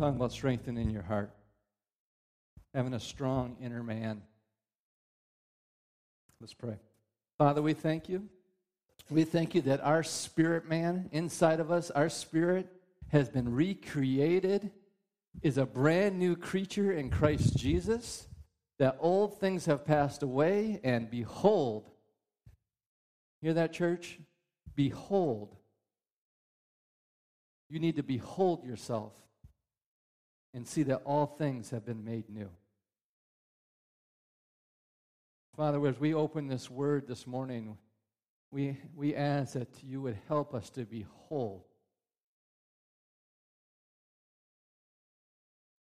talking about strengthening your heart, having a strong inner man. Let's pray. Father, we thank you. We thank you that our spirit man inside of us, our spirit, has been recreated, is a brand new creature in Christ Jesus, that old things have passed away, and behold, hear that, church? Behold. You need to behold yourself and see that all things have been made new. Father, as we open this word this morning, we, we ask that you would help us to be whole,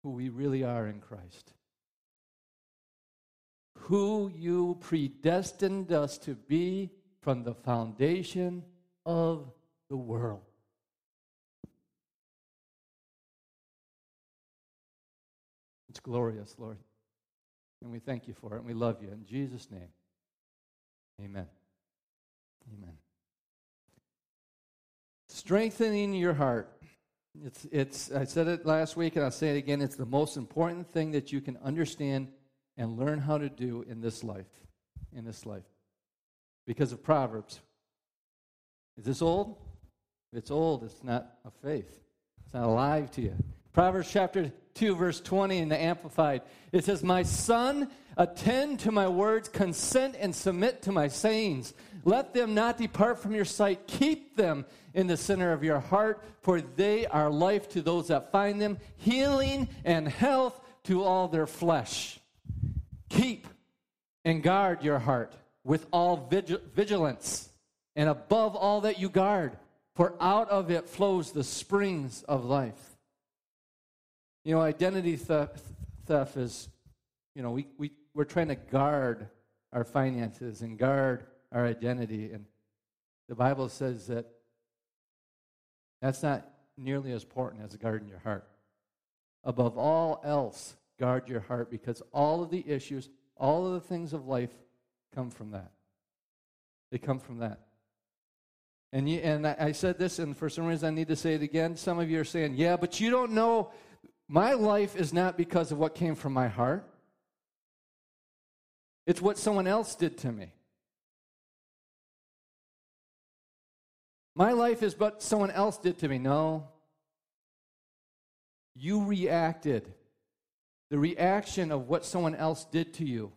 who we really are in Christ. Who you predestined us to be from the foundation of the world. It's glorious, Lord. And we thank you for it, and we love you. In Jesus' name, amen. Amen. Strengthening your heart. It's, it's, I said it last week, and I'll say it again. It's the most important thing that you can understand and learn how to do in this life. In this life. Because of Proverbs. Is this old? If it's old, it's not a faith. It's not alive to you. Proverbs chapter 2, verse 20 in the Amplified. It says, My son, attend to my words, consent and submit to my sayings. Let them not depart from your sight. Keep them in the center of your heart, for they are life to those that find them, healing and health to all their flesh. Keep and guard your heart with all vigilance, and above all that you guard, for out of it flows the springs of life. You know, identity theft, is, you know, we, we, we're trying to guard our finances and guard our identity. And the Bible says that that's not nearly as important as guarding your heart. Above all else, guard your heart because all of the issues, all of the things of life come from that. They come from that. And, you, and I said this, and for some reason I need to say it again. Some of you are saying, yeah, but you don't know my life is not because of what came from my heart, it's what someone else did to me. My life is what someone else did to me. No. You reacted. The reaction of what someone else did to you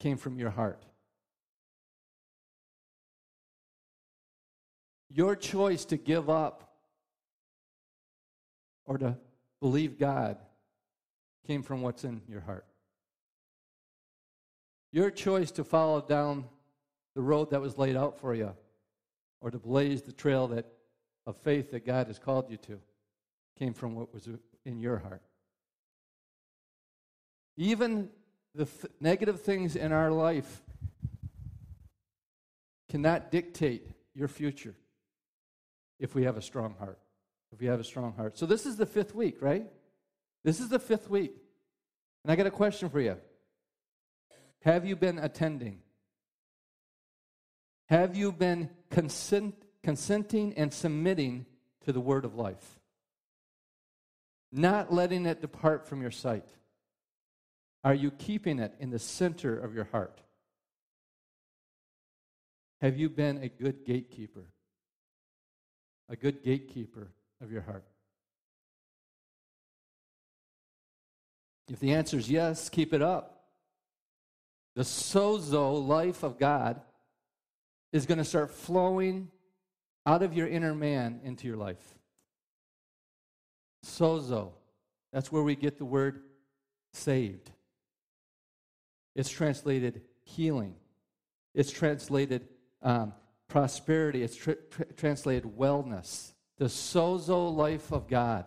came from your heart. Your choice to give up or to believe God came from what's in your heart. Your choice to follow down the road that was laid out for you or to blaze the trail that, of faith that God has called you to came from what was in your heart. Even the th- negative things in our life cannot dictate your future if we have a strong heart if you have a strong heart. So this is the fifth week, right? This is the fifth week. And I got a question for you. Have you been attending? Have you been consent, consenting and submitting to the word of life? Not letting it depart from your sight. Are you keeping it in the center of your heart? Have you been a good gatekeeper? A good gatekeeper of your heart? If the answer is yes, keep it up. The sozo life of God is going to start flowing out of your inner man into your life. Sozo. That's where we get the word saved. It's translated healing. It's translated um, prosperity. It's tra- tra- translated wellness the sozo life of God.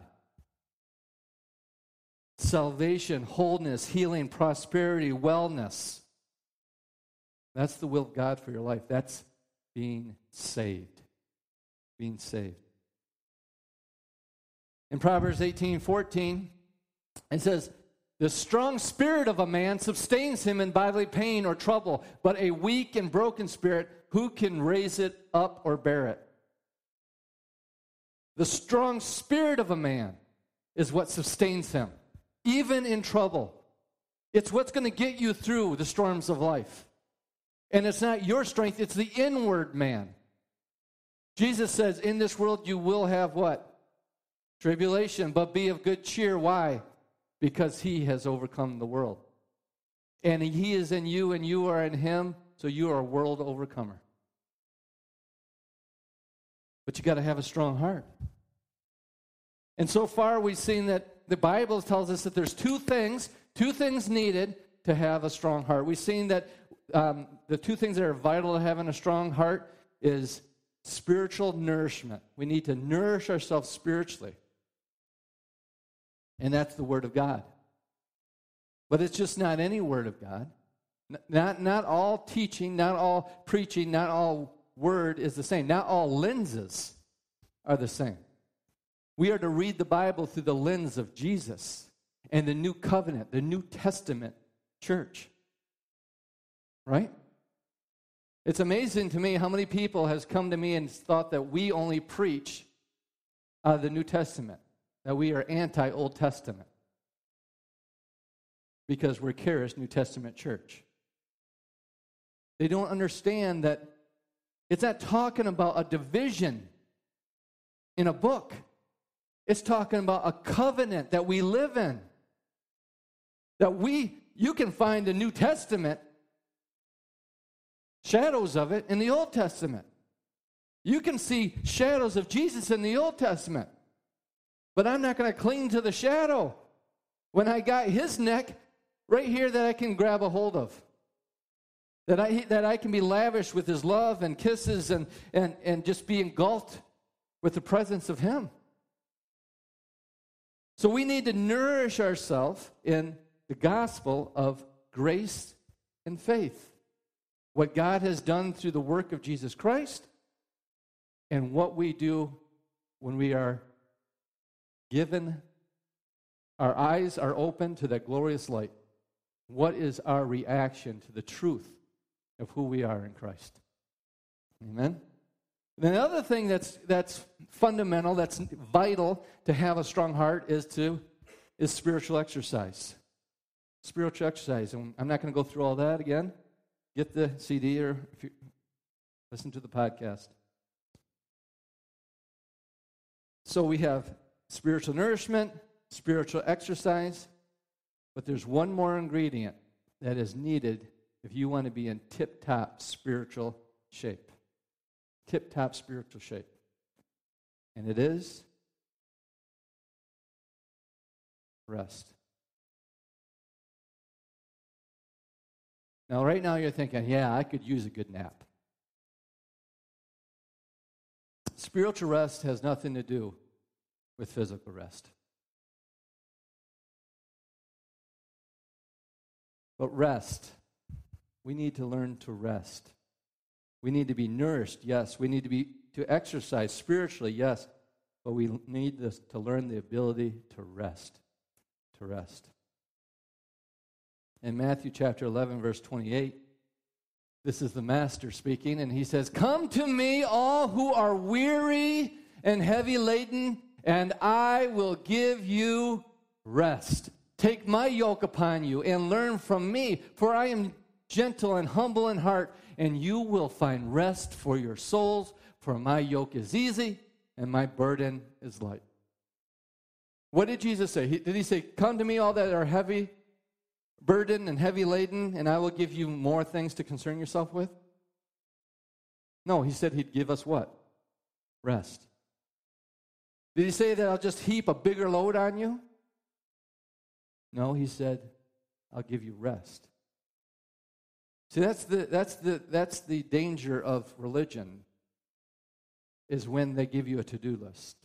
Salvation, wholeness, healing, prosperity, wellness. That's the will of God for your life. That's being saved. Being saved. In Proverbs 18 14, it says, The strong spirit of a man sustains him in bodily pain or trouble, but a weak and broken spirit, who can raise it up or bear it? The strong spirit of a man. is what sustains him, even in trouble. It's what's going to get you through the storms of life. And it's not your strength, it's the inward man. Jesus says, In this world you will have what? Tribulation, but be of good cheer. Why? Because he has overcome the world. And he is in you, and you are in him, so you are a world overcomer. But you got to have a strong heart. And so far, we've seen that the Bible tells us that there's two things, two things needed to have a strong heart. We've seen that um, the two things that are vital to having a strong heart is spiritual nourishment. We need to nourish ourselves spiritually. And that's the Word of God. But it's just not any Word of God. Not, not all teaching, not all preaching, not all Word is the same. Not all lenses are the same. We are to read the Bible through the lens of Jesus and the New Covenant, the New Testament church. Right? It's amazing to me how many people has come to me and thought that we only preach uh, the New Testament, that we are anti-Old Testament because we're Charis New Testament church. They don't understand that it's not talking about a division in a book. It's talking about a covenant that we live in. That we, you can find the New Testament, shadows of it in the Old Testament. You can see shadows of Jesus in the Old Testament. But I'm not going to cling to the shadow when I got his neck right here that I can grab a hold of. That I, that I can be lavish with his love and kisses and, and, and just be engulfed with the presence of him. So we need to nourish ourselves in the gospel of grace and faith. What God has done through the work of Jesus Christ and what we do when we are given, our eyes are open to that glorious light. What is our reaction to the truth of who we are in Christ? Amen. The other thing that's, that's fundamental, that's vital to have a strong heart is to is spiritual exercise. Spiritual exercise. And I'm not going to go through all that again. Get the CD or you listen to the podcast. So we have spiritual nourishment, spiritual exercise, but there's one more ingredient that is needed if you want to be in tip top spiritual shape tip top spiritual shape. And it is rest. Now, right now, you're thinking, yeah, I could use a good nap. Spiritual rest has nothing to do with physical rest. But rest, we need to learn to rest. We need to be nourished, yes. We need to be to exercise spiritually, yes. But we need this, to learn the ability to rest. To rest. In Matthew chapter 11, verse 28, this is the Master speaking, and he says, Come to me, all who are weary and heavy laden, and I will give you rest. Take my yoke upon you and learn from me, for I am gentle and humble in heart, and you will find rest for your souls. For my yoke is easy and my burden is light. What did Jesus say? Did he say, Come to me, all that are heavy, burdened, and heavy laden, and I will give you more things to concern yourself with? No, he said he'd give us what? Rest. Did he say that I'll just heap a bigger load on you? No, he said, I'll give you rest. See, that's the, that's the, that's the danger of religion, is when they give you a to do list.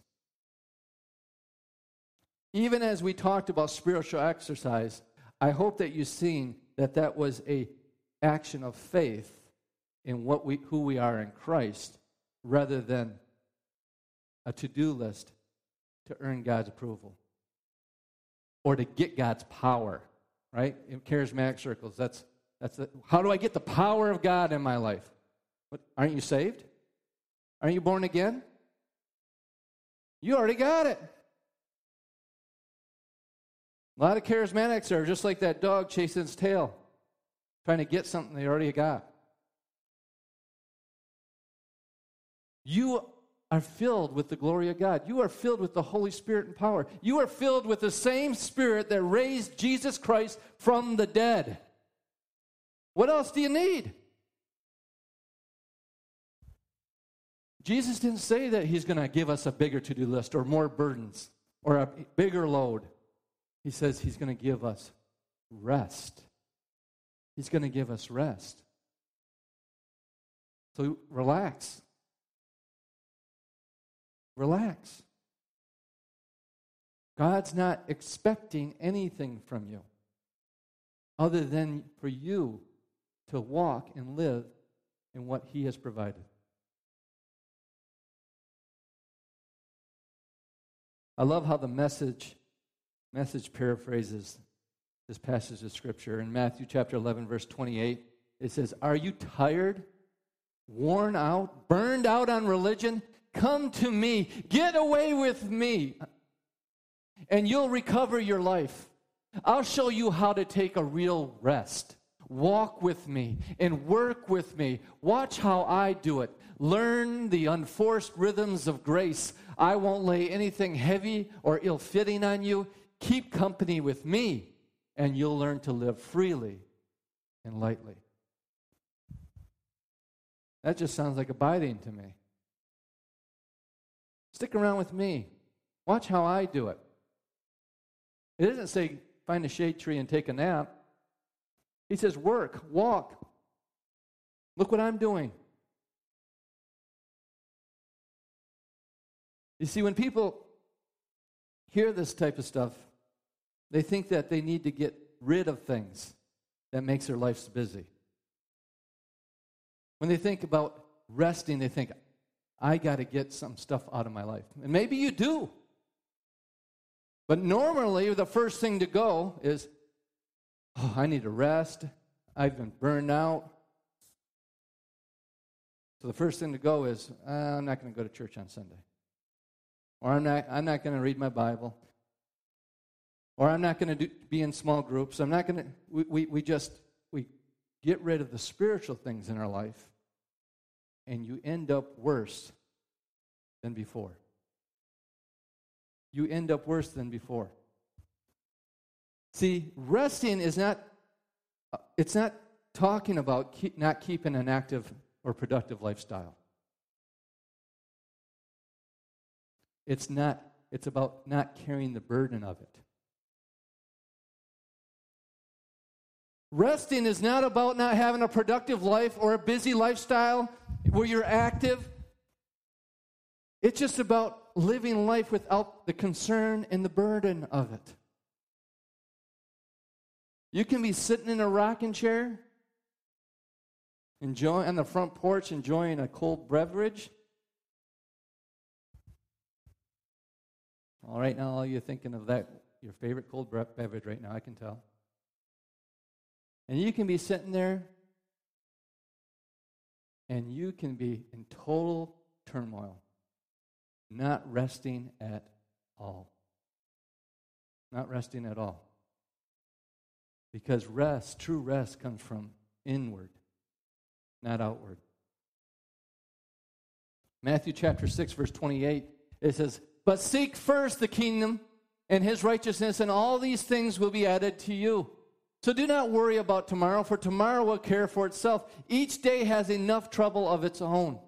Even as we talked about spiritual exercise, I hope that you've seen that that was a action of faith in what we, who we are in Christ, rather than a to do list to earn God's approval or to get God's power. Right in charismatic circles, that's that's the, how do I get the power of God in my life? What, aren't you saved? Aren't you born again? You already got it. A lot of charismatics are just like that dog chasing its tail, trying to get something they already got. You are filled with the glory of God. You are filled with the Holy Spirit and power. You are filled with the same Spirit that raised Jesus Christ from the dead. What else do you need? Jesus didn't say that He's going to give us a bigger to do list or more burdens or a bigger load. He says He's going to give us rest. He's going to give us rest. So relax. Relax. God's not expecting anything from you other than for you to walk and live in what He has provided. I love how the message message paraphrases this passage of scripture in Matthew chapter 11 verse 28. It says, "Are you tired, worn out, burned out on religion? Come to me. Get away with me. And you'll recover your life. I'll show you how to take a real rest. Walk with me and work with me. Watch how I do it. Learn the unforced rhythms of grace. I won't lay anything heavy or ill fitting on you. Keep company with me, and you'll learn to live freely and lightly. That just sounds like abiding to me. Stick around with me. Watch how I do it. It doesn't say find a shade tree and take a nap. He says work, walk. Look what I'm doing. You see, when people hear this type of stuff, they think that they need to get rid of things that makes their lives busy. When they think about resting, they think, I got to get some stuff out of my life. And maybe you do. But normally, the first thing to go is, oh, I need to rest. I've been burned out. So the first thing to go is, uh, I'm not going to go to church on Sunday. Or I'm not, I'm not going to read my Bible. Or I'm not going to be in small groups. I'm not going to, we, we, we just, we get rid of the spiritual things in our life and you end up worse than before. You end up worse than before. See, resting is not, uh, it's not talking about keep, not keeping an active or productive lifestyle. It's not, it's about not carrying the burden of it. Resting is not about not having a productive life or a busy lifestyle where you're active. It's just about living life without the concern and the burden of it. You can be sitting in a rocking chair, enjoying on the front porch, enjoying a cold beverage. All right, now all you're thinking of that, your favorite cold beverage right now, I can tell. And you can be sitting there and you can be in total turmoil, not resting at all. Not resting at all. Because rest, true rest, comes from inward, not outward. Matthew chapter 6, verse 28, it says, But seek first the kingdom and his righteousness, and all these things will be added to you. So do not worry about tomorrow, for tomorrow will care for itself. Each day has enough trouble of its own.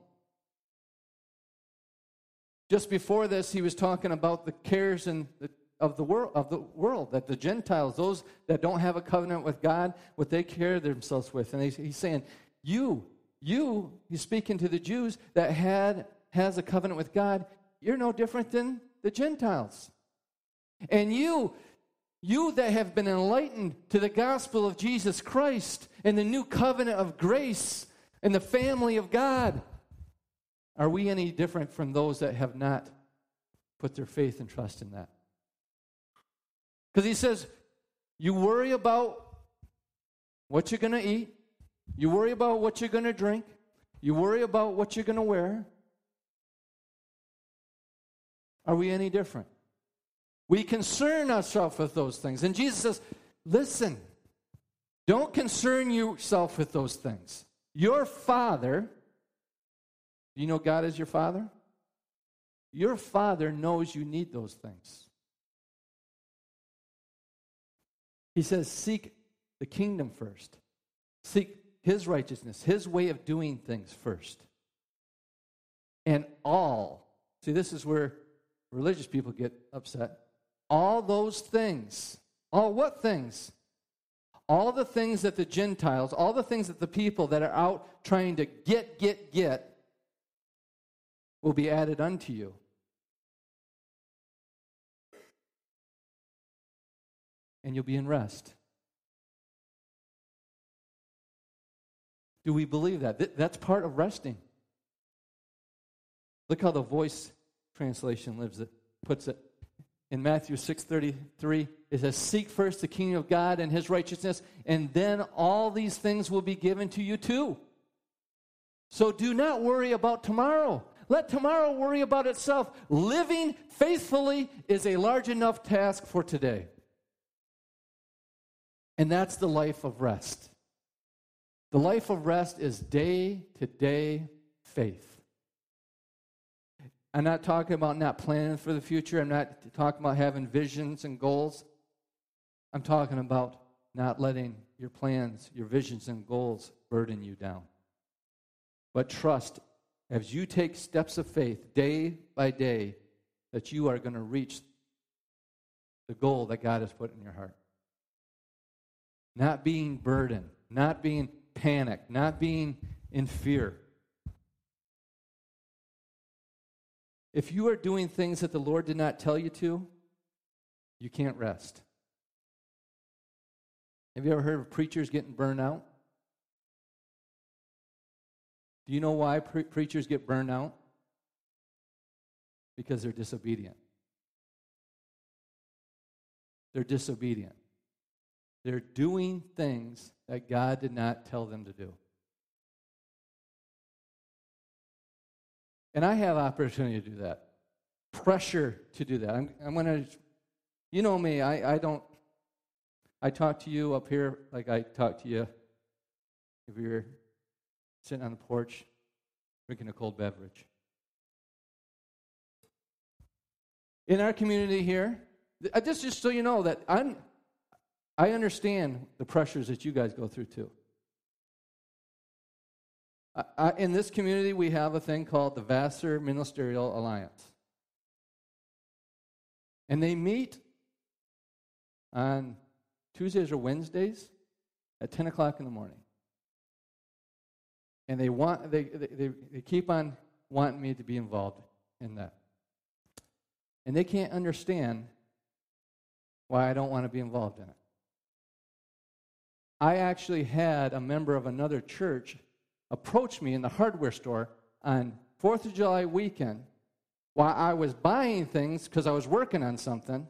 Just before this, he was talking about the cares and the, of the world of the world that the Gentiles, those that don't have a covenant with God, what they carry themselves with. And he's saying, you, you, he's speaking to the Jews that had has a covenant with God. You're no different than the Gentiles. And you you that have been enlightened to the gospel of Jesus Christ and the new covenant of grace and the family of God, are we any different from those that have not put their faith and trust in that? Because he says, you worry about what you're going to eat, you worry about what you're going to drink, you worry about what you're going to wear. Are we any different? We concern ourselves with those things. And Jesus says, listen, don't concern yourself with those things. Your Father, you know God is your Father? Your Father knows you need those things. He says, Seek the kingdom first, seek His righteousness, His way of doing things first. And all, see, this is where religious people get upset. All those things, all what things? All the things that the Gentiles, all the things that the people that are out trying to get, get, get, will be added unto you. And you'll be in rest. Do we believe that? That's part of resting. Look how the voice translation lives it, puts it. In Matthew 6:33, it says, "Seek first the kingdom of God and his righteousness, and then all these things will be given to you too." So do not worry about tomorrow. Let tomorrow worry about itself. Living faithfully is a large enough task for today. And that's the life of rest. The life of rest is day to day faith. I'm not talking about not planning for the future. I'm not talking about having visions and goals. I'm talking about not letting your plans, your visions, and goals burden you down. But trust as you take steps of faith day by day that you are going to reach the goal that God has put in your heart not being burdened, not being panicked, not being in fear. If you are doing things that the Lord did not tell you to, you can't rest. Have you ever heard of preachers getting burned out? Do you know why pre- preachers get burned out? Because they're disobedient. They're disobedient. They're doing things that God did not tell them to do. And I have opportunity to do that. Pressure to do that. I'm, I'm going to, you know me, I, I don't, I talk to you up here like I talk to you if you're sitting on the porch drinking a cold beverage. In our community here, just, uh, just so you know that I'm, I understand the pressures that you guys go through too. I, in this community, we have a thing called the Vassar Ministerial Alliance. And they meet on Tuesdays or Wednesdays at 10 o'clock in the morning. And they, want, they, they, they keep on wanting me to be involved in that. And they can't understand why I don't want to be involved in it. I actually had a member of another church approach me in the hardware store on 4th of July weekend while I was buying things because I was working on something.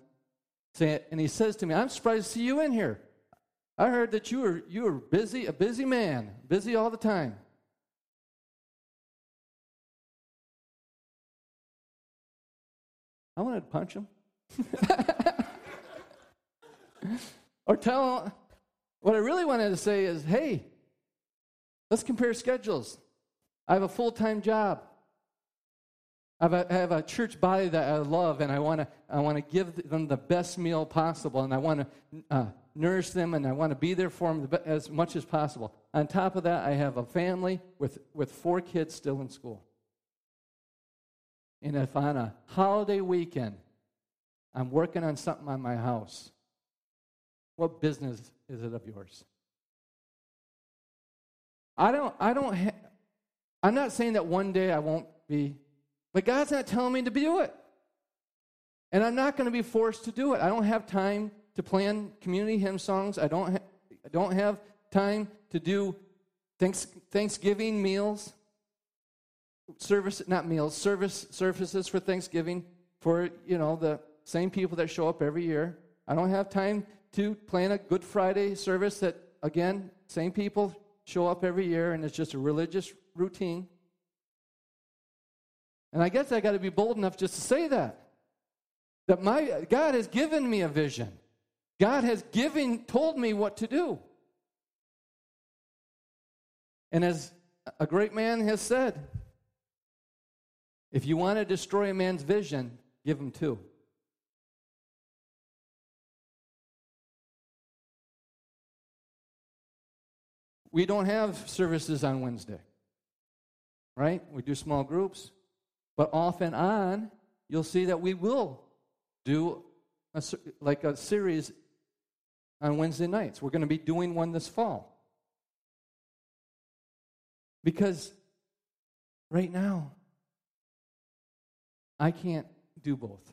And he says to me, I'm surprised to see you in here. I heard that you were, you were busy, a busy man, busy all the time. I wanted to punch him. or tell what I really wanted to say is hey, let's compare schedules. I have a full time job. I have, a, I have a church body that I love, and I want to I want to give them the best meal possible, and I want to uh, nourish them, and I want to be there for them as much as possible. On top of that, I have a family with, with four kids still in school. And if on a holiday weekend I'm working on something on my house, what business is it of yours? I don't, I don't, ha- I'm not saying that one day I won't be, but God's not telling me to do it. And I'm not going to be forced to do it. I don't have time to plan community hymn songs. I don't, ha- I don't have time to do thanks, Thanksgiving meals, service, not meals, service services for Thanksgiving for, you know, the same people that show up every year. I don't have time to plan a Good Friday service that, again, same people show up every year and it's just a religious routine. And I guess I got to be bold enough just to say that. That my God has given me a vision. God has given told me what to do. And as a great man has said, if you want to destroy a man's vision, give him two. We don't have services on Wednesday, right? We do small groups. But off and on, you'll see that we will do a, like a series on Wednesday nights. We're going to be doing one this fall. Because right now, I can't do both.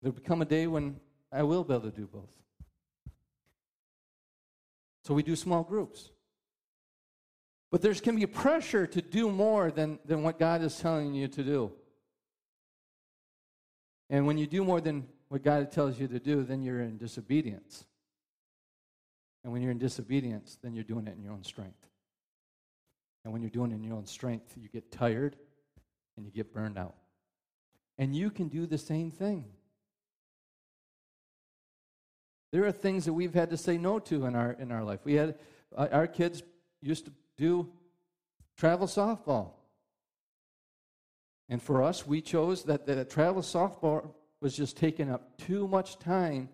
There'll become a day when I will be able to do both. So we do small groups. But there can be pressure to do more than, than what God is telling you to do. And when you do more than what God tells you to do, then you're in disobedience. And when you're in disobedience, then you're doing it in your own strength. And when you're doing it in your own strength, you get tired and you get burned out. And you can do the same thing. There are things that we've had to say no to in our, in our life. We had, uh, our kids used to do travel softball. And for us, we chose that, that travel softball was just taking up too much time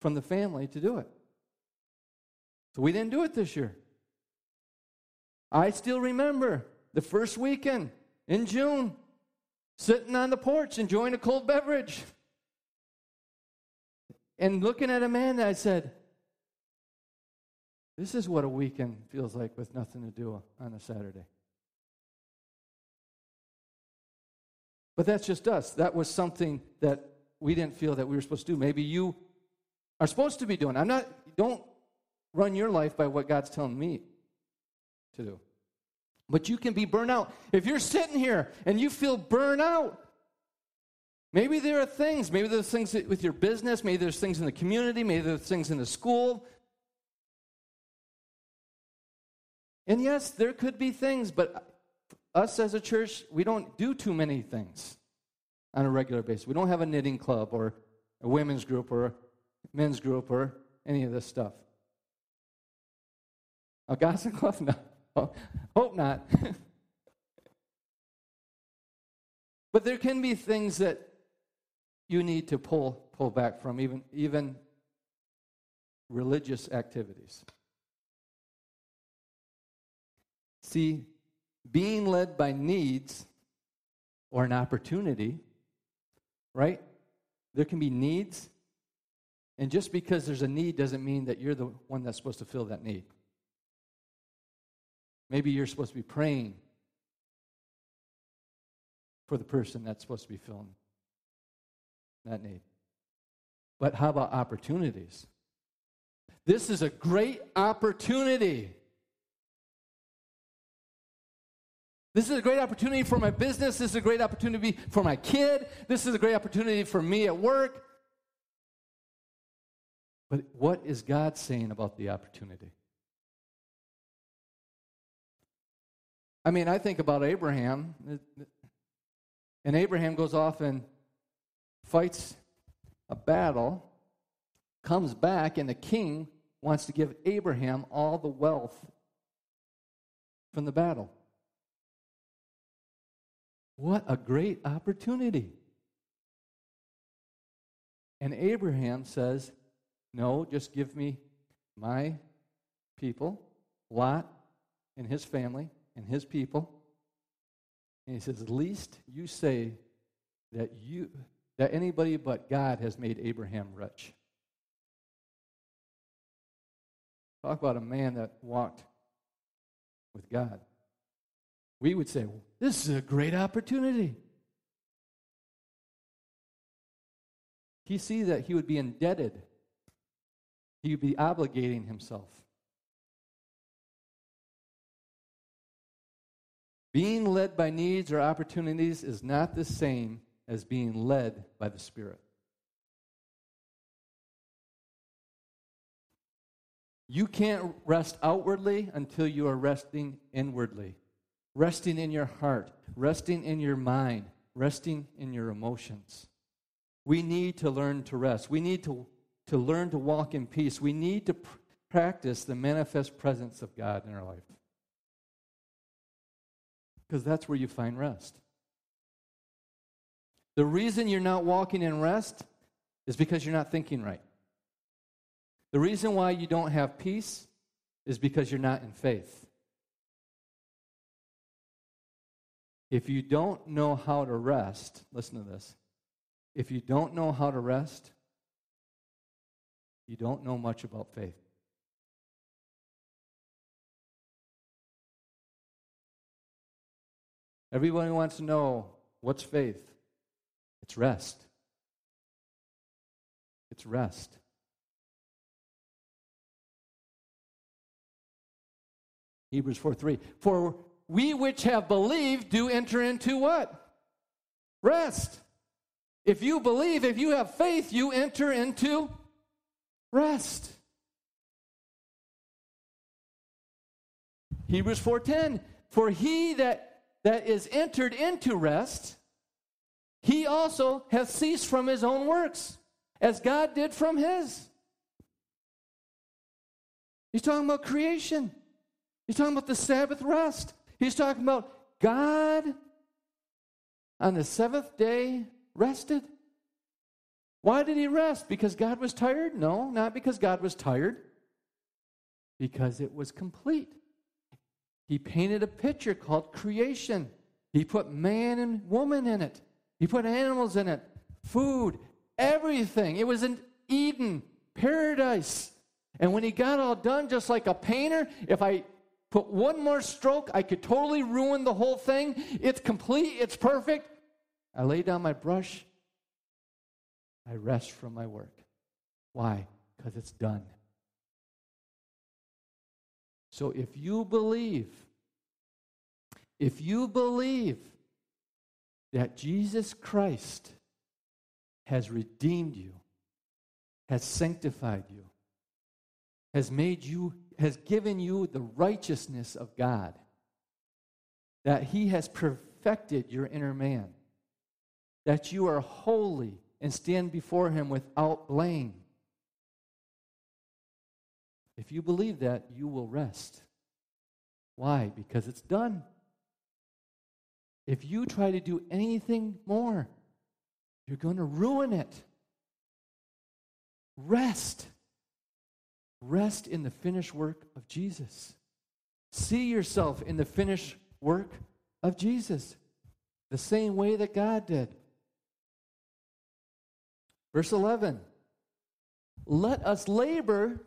from the family to do it. So we didn't do it this year. I still remember the first weekend in June, sitting on the porch enjoying a cold beverage and looking at Amanda. I said, This is what a weekend feels like with nothing to do on a Saturday. But that's just us. That was something that we didn't feel that we were supposed to do. Maybe you are supposed to be doing. I'm not, don't run your life by what God's telling me to do. But you can be burned out. If you're sitting here and you feel burned out, maybe there are things, maybe there's things with your business, maybe there's things in the community, maybe there's things in the school. And yes, there could be things, but us as a church, we don't do too many things on a regular basis. We don't have a knitting club or a women's group or a men's group or any of this stuff. A gossip club? No. Hope not. but there can be things that you need to pull pull back from, even even religious activities. See, being led by needs or an opportunity, right? There can be needs, and just because there's a need doesn't mean that you're the one that's supposed to fill that need. Maybe you're supposed to be praying for the person that's supposed to be filling that need. But how about opportunities? This is a great opportunity. This is a great opportunity for my business. This is a great opportunity for my kid. This is a great opportunity for me at work. But what is God saying about the opportunity? I mean, I think about Abraham, and Abraham goes off and fights a battle, comes back, and the king wants to give Abraham all the wealth from the battle. What a great opportunity. And Abraham says, No, just give me my people, Lot and his family, and his people. And he says, At least you say that you that anybody but God has made Abraham rich. Talk about a man that walked with God. We would say, well, this is a great opportunity. He see that he would be indebted. He would be obligating himself. Being led by needs or opportunities is not the same as being led by the Spirit. You can't rest outwardly until you are resting inwardly, resting in your heart, resting in your mind, resting in your emotions. We need to learn to rest. We need to, to learn to walk in peace. We need to pr- practice the manifest presence of God in our life. Because that's where you find rest. The reason you're not walking in rest is because you're not thinking right. The reason why you don't have peace is because you're not in faith. If you don't know how to rest, listen to this. If you don't know how to rest, you don't know much about faith. Everybody wants to know what's faith? It's rest. It's rest. Hebrews 4 3. For we which have believed do enter into what? Rest. If you believe, if you have faith, you enter into rest. Hebrews 4:10 For he that that is entered into rest he also has ceased from his own works as God did from his. He's talking about creation. He's talking about the Sabbath rest. He's talking about God on the seventh day rested. Why did he rest? Because God was tired? No, not because God was tired. Because it was complete. He painted a picture called creation. He put man and woman in it. He put animals in it, food, everything. It was an Eden, paradise. And when he got all done, just like a painter, if I put one more stroke, I could totally ruin the whole thing. It's complete, it's perfect. I lay down my brush, I rest from my work. Why? Because it's done. So if you believe, if you believe that Jesus Christ has redeemed you, has sanctified you, has made you, has given you the righteousness of God, that He has perfected your inner man, that you are holy and stand before Him without blame. If you believe that, you will rest. Why? Because it's done. If you try to do anything more, you're going to ruin it. Rest. Rest in the finished work of Jesus. See yourself in the finished work of Jesus, the same way that God did. Verse 11 Let us labor.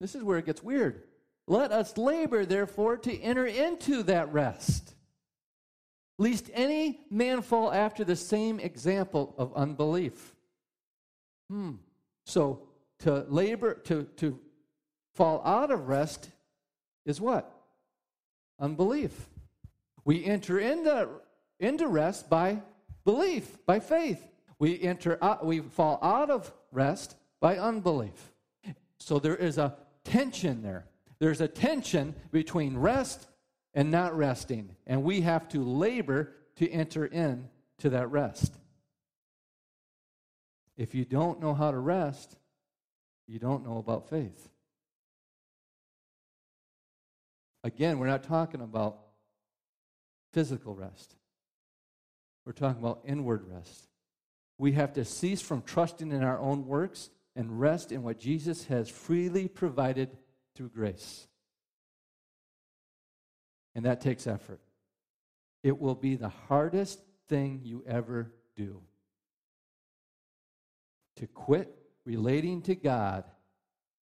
This is where it gets weird. Let us labor, therefore, to enter into that rest lest any man fall after the same example of unbelief. Hmm. So to labor, to, to fall out of rest is what? Unbelief. We enter into, into rest by belief, by faith. We enter out, we fall out of rest by unbelief. So there is a tension there. There's a tension between rest and not resting. And we have to labor to enter in to that rest. If you don't know how to rest, you don't know about faith. Again, we're not talking about physical rest. We're talking about inward rest. We have to cease from trusting in our own works and rest in what Jesus has freely provided through grace. And that takes effort. It will be the hardest thing you ever do. To quit relating to God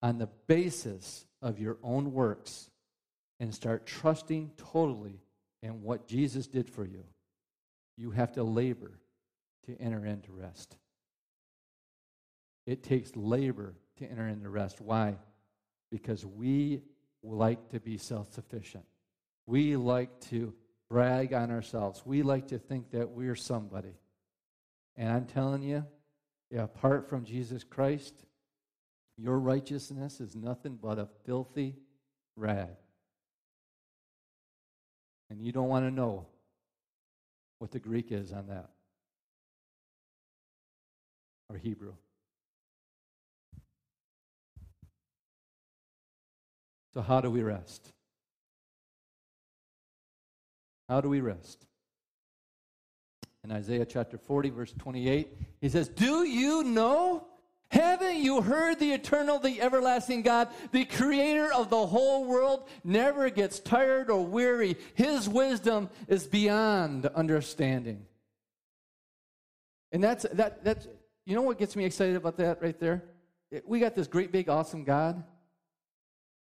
on the basis of your own works and start trusting totally in what Jesus did for you. You have to labor to enter into rest. It takes labor to enter into rest. Why? Because we like to be self sufficient. We like to brag on ourselves. We like to think that we're somebody. And I'm telling you, apart from Jesus Christ, your righteousness is nothing but a filthy rag. And you don't want to know what the Greek is on that. or Hebrew. So, how do we rest? How do we rest? In Isaiah chapter 40, verse 28, he says, Do you know? Haven't you heard the eternal, the everlasting God, the creator of the whole world, never gets tired or weary? His wisdom is beyond understanding. And that's, that, that's, you know what gets me excited about that right there? We got this great, big, awesome God,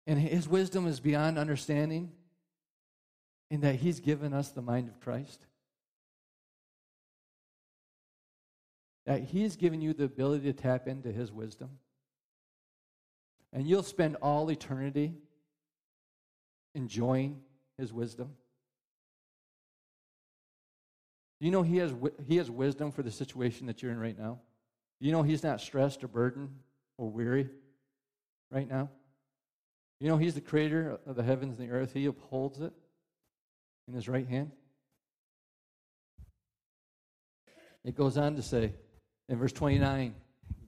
and his wisdom is beyond understanding, in that he's given us the mind of Christ. that He's given you the ability to tap into His wisdom. And you'll spend all eternity enjoying His wisdom. Do you know he has, he has wisdom for the situation that you're in right now? Do you know He's not stressed or burdened or weary right now? You know He's the creator of the heavens and the earth, He upholds it in His right hand. It goes on to say, in verse 29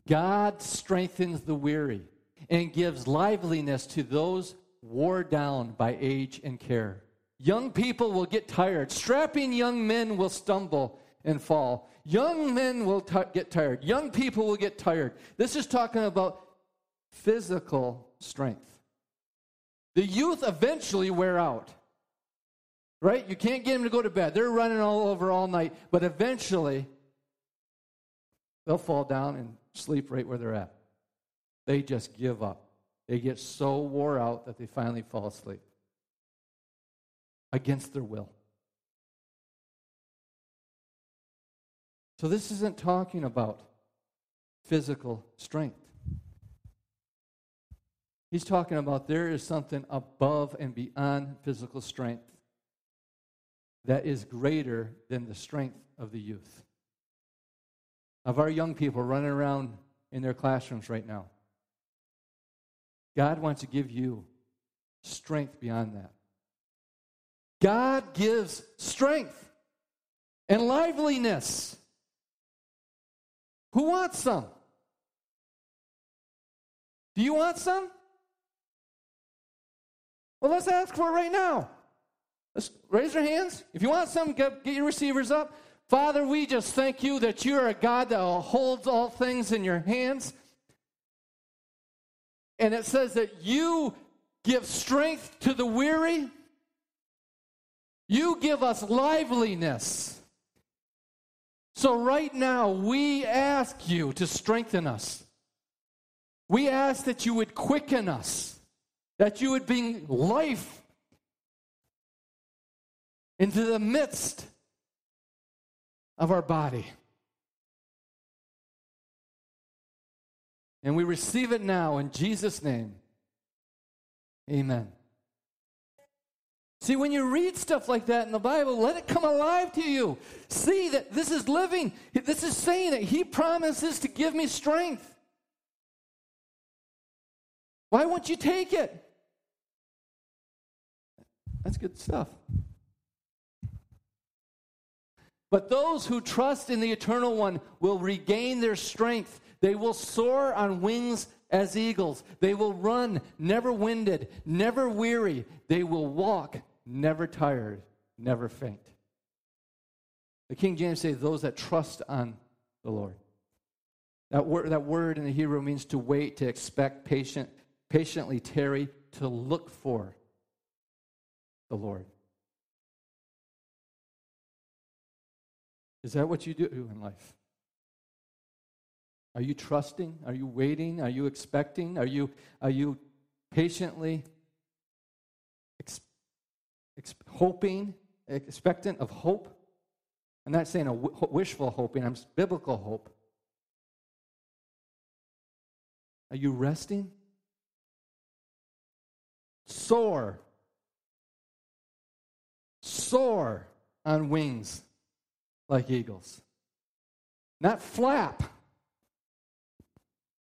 God strengthens the weary and gives liveliness to those wore down by age and care. Young people will get tired. Strapping young men will stumble and fall. Young men will t- get tired. Young people will get tired. This is talking about physical strength. The youth eventually wear out. Right? You can't get them to go to bed. They're running all over all night, but eventually They'll fall down and sleep right where they're at. They just give up. They get so wore out that they finally fall asleep against their will. So, this isn't talking about physical strength. He's talking about there is something above and beyond physical strength that is greater than the strength of the youth of our young people running around in their classrooms right now. God wants to give you strength beyond that. God gives strength and liveliness. Who wants some? Do you want some? Well, let's ask for it right now. Let's raise your hands. If you want some, get, get your receivers up. Father, we just thank you that you're a God that holds all things in your hands. And it says that you give strength to the weary. You give us liveliness. So, right now, we ask you to strengthen us. We ask that you would quicken us, that you would bring life into the midst of our body. And we receive it now in Jesus' name. Amen. See, when you read stuff like that in the Bible, let it come alive to you. See that this is living. This is saying that He promises to give me strength. Why won't you take it? That's good stuff. But those who trust in the Eternal One will regain their strength. They will soar on wings as eagles. They will run, never winded, never weary. They will walk, never tired, never faint. The King James says, those that trust on the Lord. That word, that word in the Hebrew means to wait, to expect, patient, patiently tarry, to look for the Lord. Is that what you do in life? Are you trusting? Are you waiting? Are you expecting? Are you, are you patiently ex, ex, hoping, expectant of hope? I'm not saying a w- wishful hoping, I'm biblical hope. Are you resting? Soar. Soar on wings like eagles. Not flap.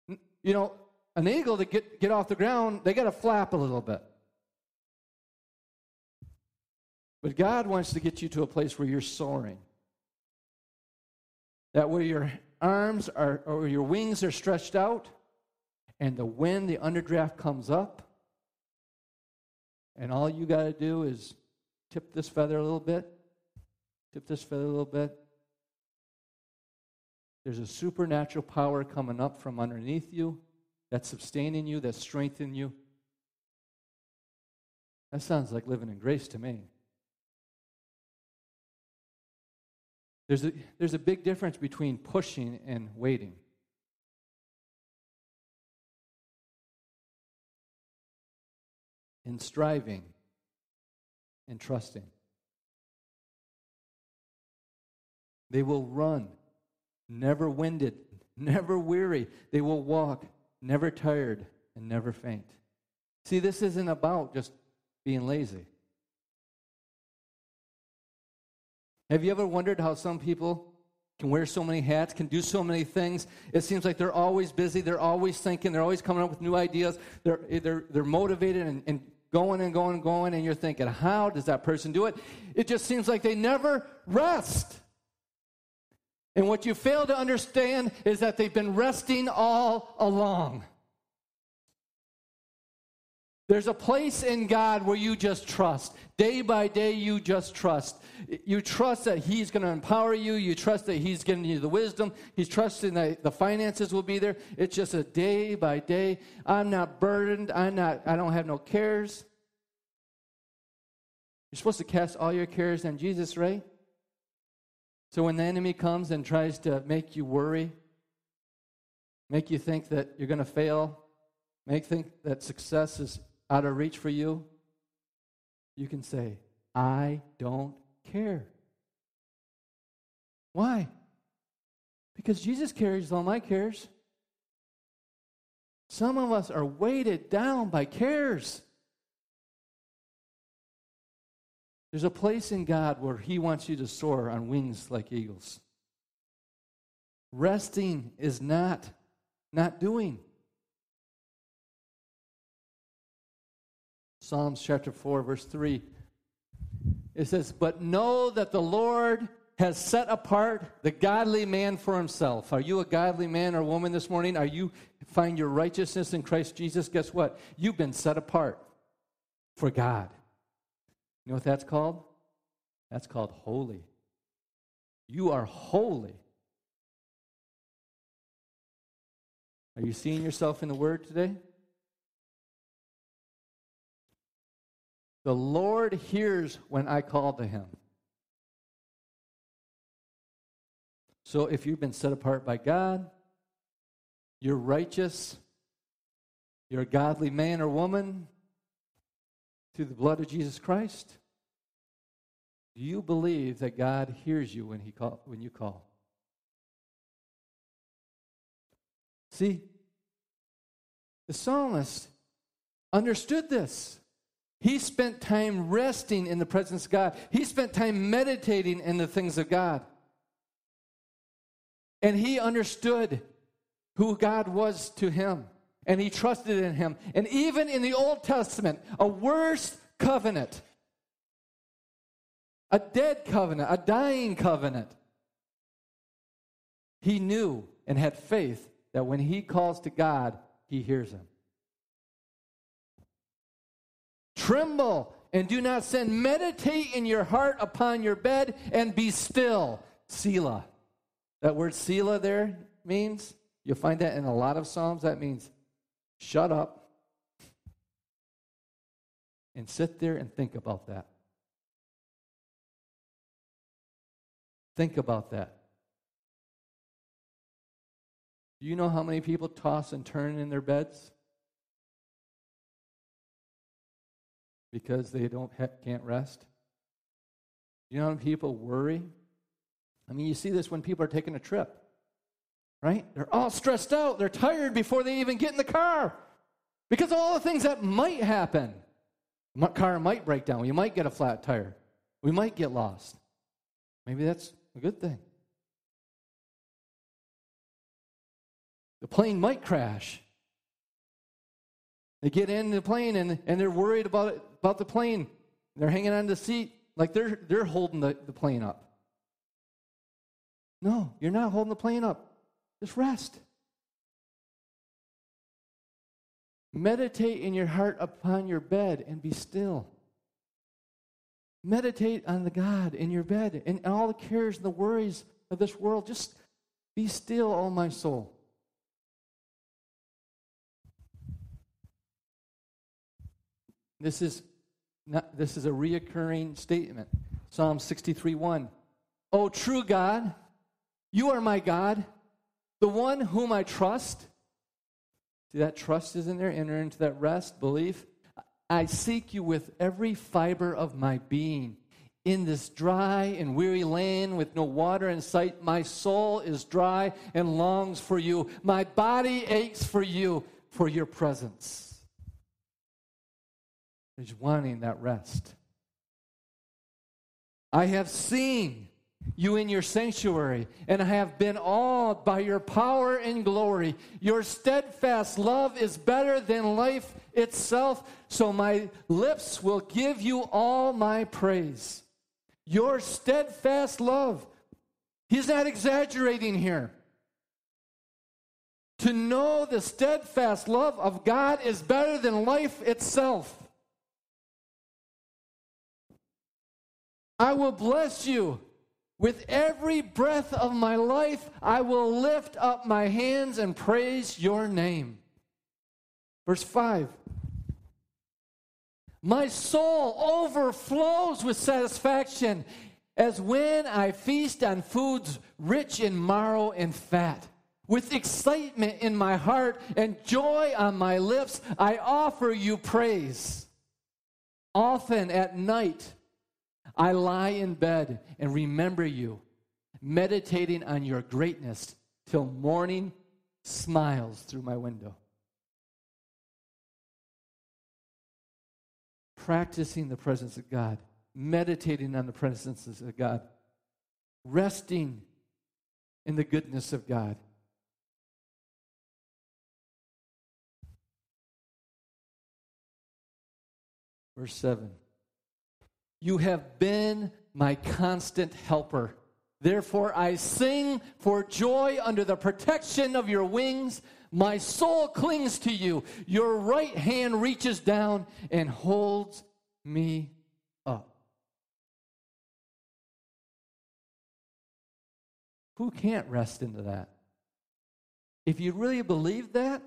You know, an eagle to get, get off the ground, they got to flap a little bit. But God wants to get you to a place where you're soaring. That way you're arms are, or your wings are stretched out, and the wind, the underdraft comes up, and all you got to do is tip this feather a little bit, tip this feather a little bit. There's a supernatural power coming up from underneath you that's sustaining you, that's strengthening you. That sounds like living in grace to me. There's a, there's a big difference between pushing and waiting. And striving and trusting. They will run, never winded, never weary. They will walk, never tired, and never faint. See, this isn't about just being lazy. Have you ever wondered how some people can wear so many hats, can do so many things? It seems like they're always busy, they're always thinking, they're always coming up with new ideas, they're, they're, they're motivated and, and going and going and going, and you're thinking, how does that person do it? It just seems like they never rest. And what you fail to understand is that they've been resting all along. There's a place in God where you just trust. Day by day, you just trust. You trust that He's going to empower you. You trust that He's giving you the wisdom. He's trusting that the finances will be there. It's just a day by day. I'm not burdened. I'm not, I don't have no cares. You're supposed to cast all your cares on Jesus, right? So when the enemy comes and tries to make you worry, make you think that you're going to fail, make think that success is out of reach for you, you can say, I don't care. Why? Because Jesus carries all my cares. Some of us are weighted down by cares. There's a place in God where He wants you to soar on wings like eagles. Resting is not not doing. Psalms chapter 4, verse 3. It says, But know that the Lord has set apart the godly man for himself. Are you a godly man or woman this morning? Are you find your righteousness in Christ Jesus? Guess what? You've been set apart for God. You know what that's called? That's called holy. You are holy. Are you seeing yourself in the Word today? The Lord hears when I call to Him. So if you've been set apart by God, you're righteous, you're a godly man or woman, through the blood of Jesus Christ? Do you believe that God hears you when, he call, when you call? See, the psalmist understood this. He spent time resting in the presence of God. He spent time meditating in the things of God. And he understood who God was to him and he trusted in him. And even in the Old Testament, a worse covenant, a dead covenant, a dying covenant, he knew and had faith that when he calls to God, he hears him. Tremble and do not sin. Meditate in your heart upon your bed and be still. Selah. That word Selah there means, you'll find that in a lot of Psalms, that means shut up and sit there and think about that. Think about that. Do you know how many people toss and turn in their beds? Because they don't ha- can't rest. You know how many people worry? I mean, you see this when people are taking a trip right? They're all stressed out. They're tired before they even get in the car because of all the things that might happen. My car might break down. You might get a flat tire. We might get lost. Maybe that's a good thing. The plane might crash. They get in the plane and, and they're worried about, it, about the plane. They're hanging on the seat like they're, they're holding the, the plane up. No, you're not holding the plane up. Just rest. Meditate in your heart upon your bed and be still. Meditate on the God in your bed and all the cares and the worries of this world. Just be still, O my soul. This is not, this is a reoccurring statement. Psalm 63 1. O true God, you are my God, the one whom I trust. See, that trust is in there. Enter into that rest, belief. I seek you with every fiber of my being. In this dry and weary land with no water in sight, my soul is dry and longs for you. My body aches for you, for your presence. He's wanting that rest. I have seen you in your sanctuary, and I have been awed by your power and glory. Your steadfast love is better than life itself, so my lips will give you all my praise. Your steadfast love. He's not exaggerating here. To know the steadfast love of God is better than life itself. I will bless you with every breath of my life, I will lift up my hands and praise your name. Verse 5 My soul overflows with satisfaction as when I feast on foods rich in marrow and fat. With excitement in my heart and joy on my lips, I offer you praise. Often at night, I lie in bed and remember you, meditating on your greatness till morning smiles through my window. Practicing the presence of God, meditating on the presence of God, resting in the goodness of God. Verse 7 you have been my constant helper. Therefore, I sing for joy under the protection of your wings. My soul clings to you. Your right hand reaches down and holds me up. Who can't rest into that? If you really believe that,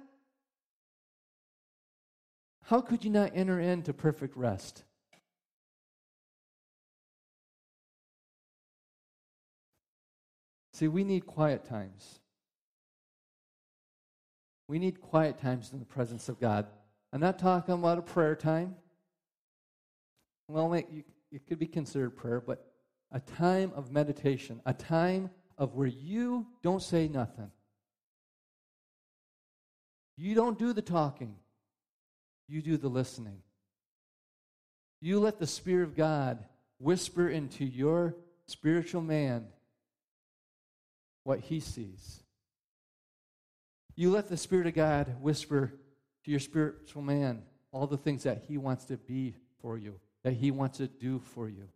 how could you not enter into perfect rest? See, we need quiet times. We need quiet times in the presence of God. I'm not talking about a prayer time. Well, it could be considered prayer, but a time of meditation, a time of where you don't say nothing. You don't do the talking, you do the listening. You let the Spirit of God whisper into your spiritual man what he sees. You let the Spirit of God whisper to your spiritual man all the things that he wants to be for you, that he wants to do for you.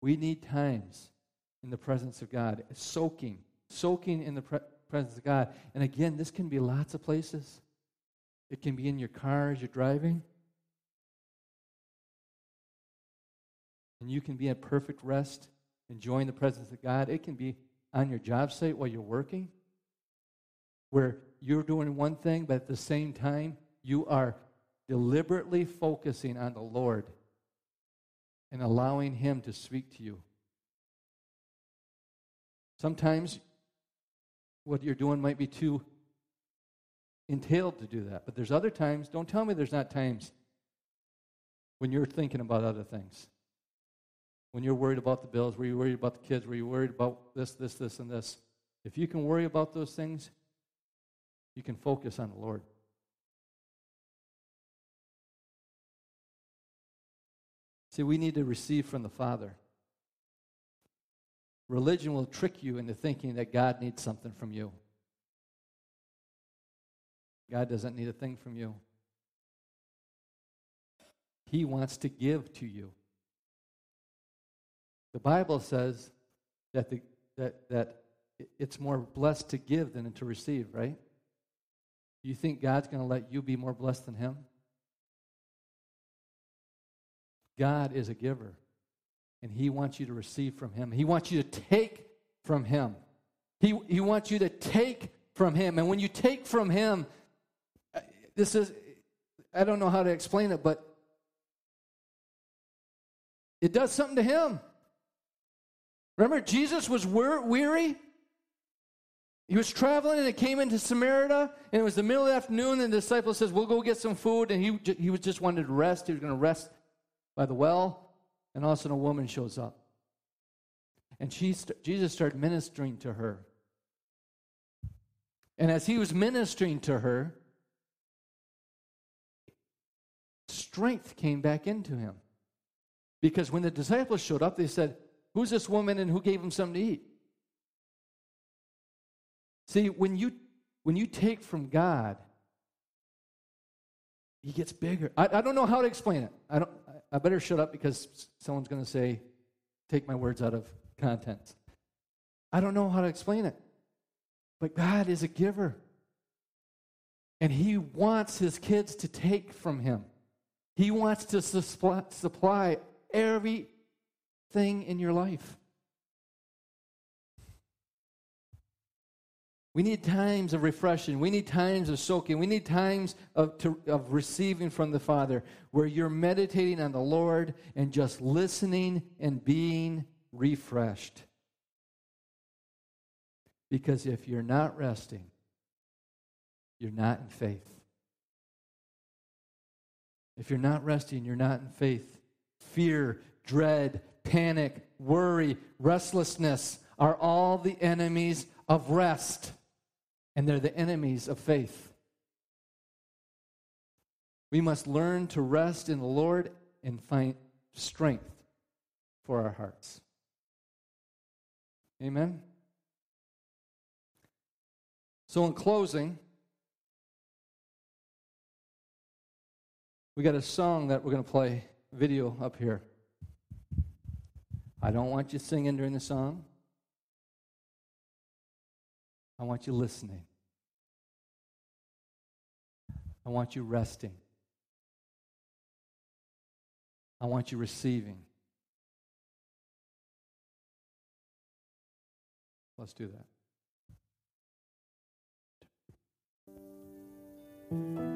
We need times in the presence of God, soaking, soaking in the pre- presence of God. And again, this can be lots of places. It can be in your car as you're driving. And you can be at perfect rest enjoying the presence of God. It can be on your job site while you're working, where you're doing one thing, but at the same time, you are deliberately focusing on the Lord and allowing Him to speak to you. Sometimes what you're doing might be too entailed to do that, but there's other times, don't tell me there's not times when you're thinking about other things when you're worried about the bills, were you worried about the kids, were you worried about this, this, this, and this. If you can worry about those things, you can focus on the Lord. See, we need to receive from the Father. Religion will trick you into thinking that God needs something from you. God doesn't need a thing from you. He wants to give to you. The Bible says that, the, that, that it's more blessed to give than to receive, right? You think God's going to let you be more blessed than Him? God is a giver, and He wants you to receive from Him. He wants you to take from Him. He, he wants you to take from Him. And when you take from Him, uh, this is, I don't know how to explain it, but it does something to Him. Remember, Jesus was weary. He was traveling and it came into Samaria, and it was the middle of the afternoon, and the disciple says, We'll go get some food. And he, he was just wanted to rest. He was going to rest by the well, and all of a sudden a woman shows up. And she, Jesus started ministering to her. And as he was ministering to her, strength came back into him. Because when the disciples showed up, they said, Who's this woman and who gave him something to eat? See, when you when you take from God, he gets bigger. I, I don't know how to explain it. I don't I better shut up because someone's going to say, take my words out of context. I don't know how to explain it. But God is a giver. And He wants His kids to take from Him. He wants to supply, supply everything in your life. We need times of refreshing. We need times of soaking. We need times of, to, of receiving from the Father where you're meditating on the Lord and just listening and being refreshed. Because if you're not resting, you're not in faith. If you're not resting, you're not in faith. Fear, dread, panic, worry, restlessness are all the enemies of rest and they're the enemies of faith. We must learn to rest in the Lord and find strength for our hearts. Amen? So, in closing, we got a song that we're going to play video up here. I don't want you singing during the song. I want you listening. I want you resting. I want you receiving. Let's do that.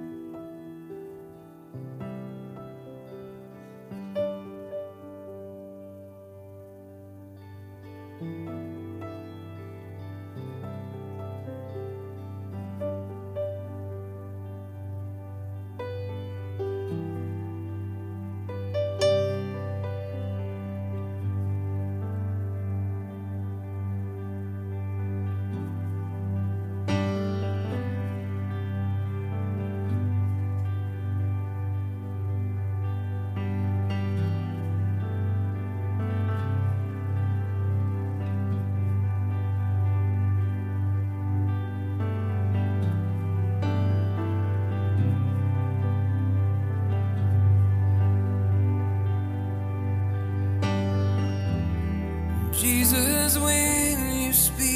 Jesus, when you speak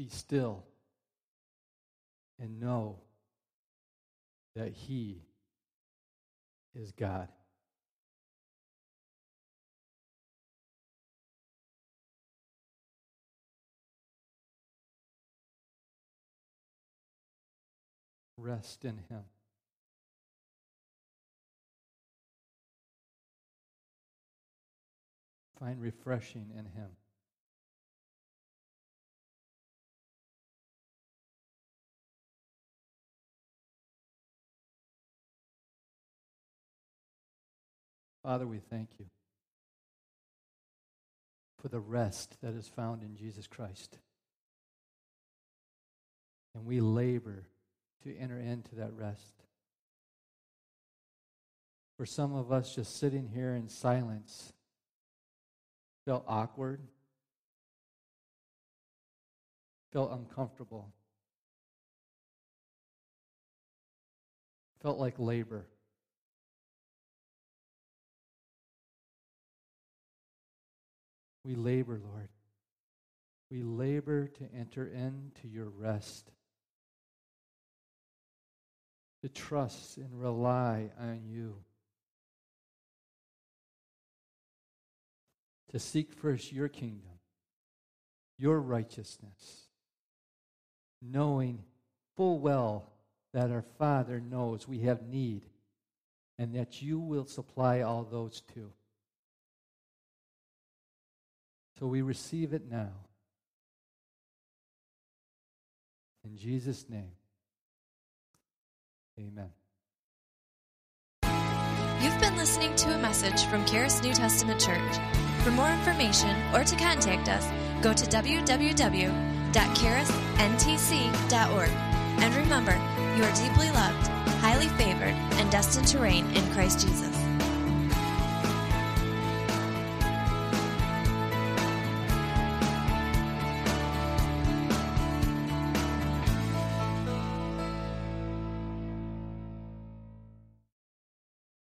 Be still and know that He is God. Rest in Him. Find refreshing in Him. Father, we thank you for the rest that is found in Jesus Christ. And we labor to enter into that rest. For some of us, just sitting here in silence felt awkward, felt uncomfortable, felt like labor. We labor, Lord. We labor to enter into your rest, to trust and rely on you, to seek first your kingdom, your righteousness, knowing full well that our Father knows we have need and that you will supply all those too. So we receive it now. In Jesus' name, amen. You've been listening to a message from Charis New Testament Church. For more information or to contact us, go to www.charisntc.org. And remember, you are deeply loved, highly favored, and destined to reign in Christ Jesus.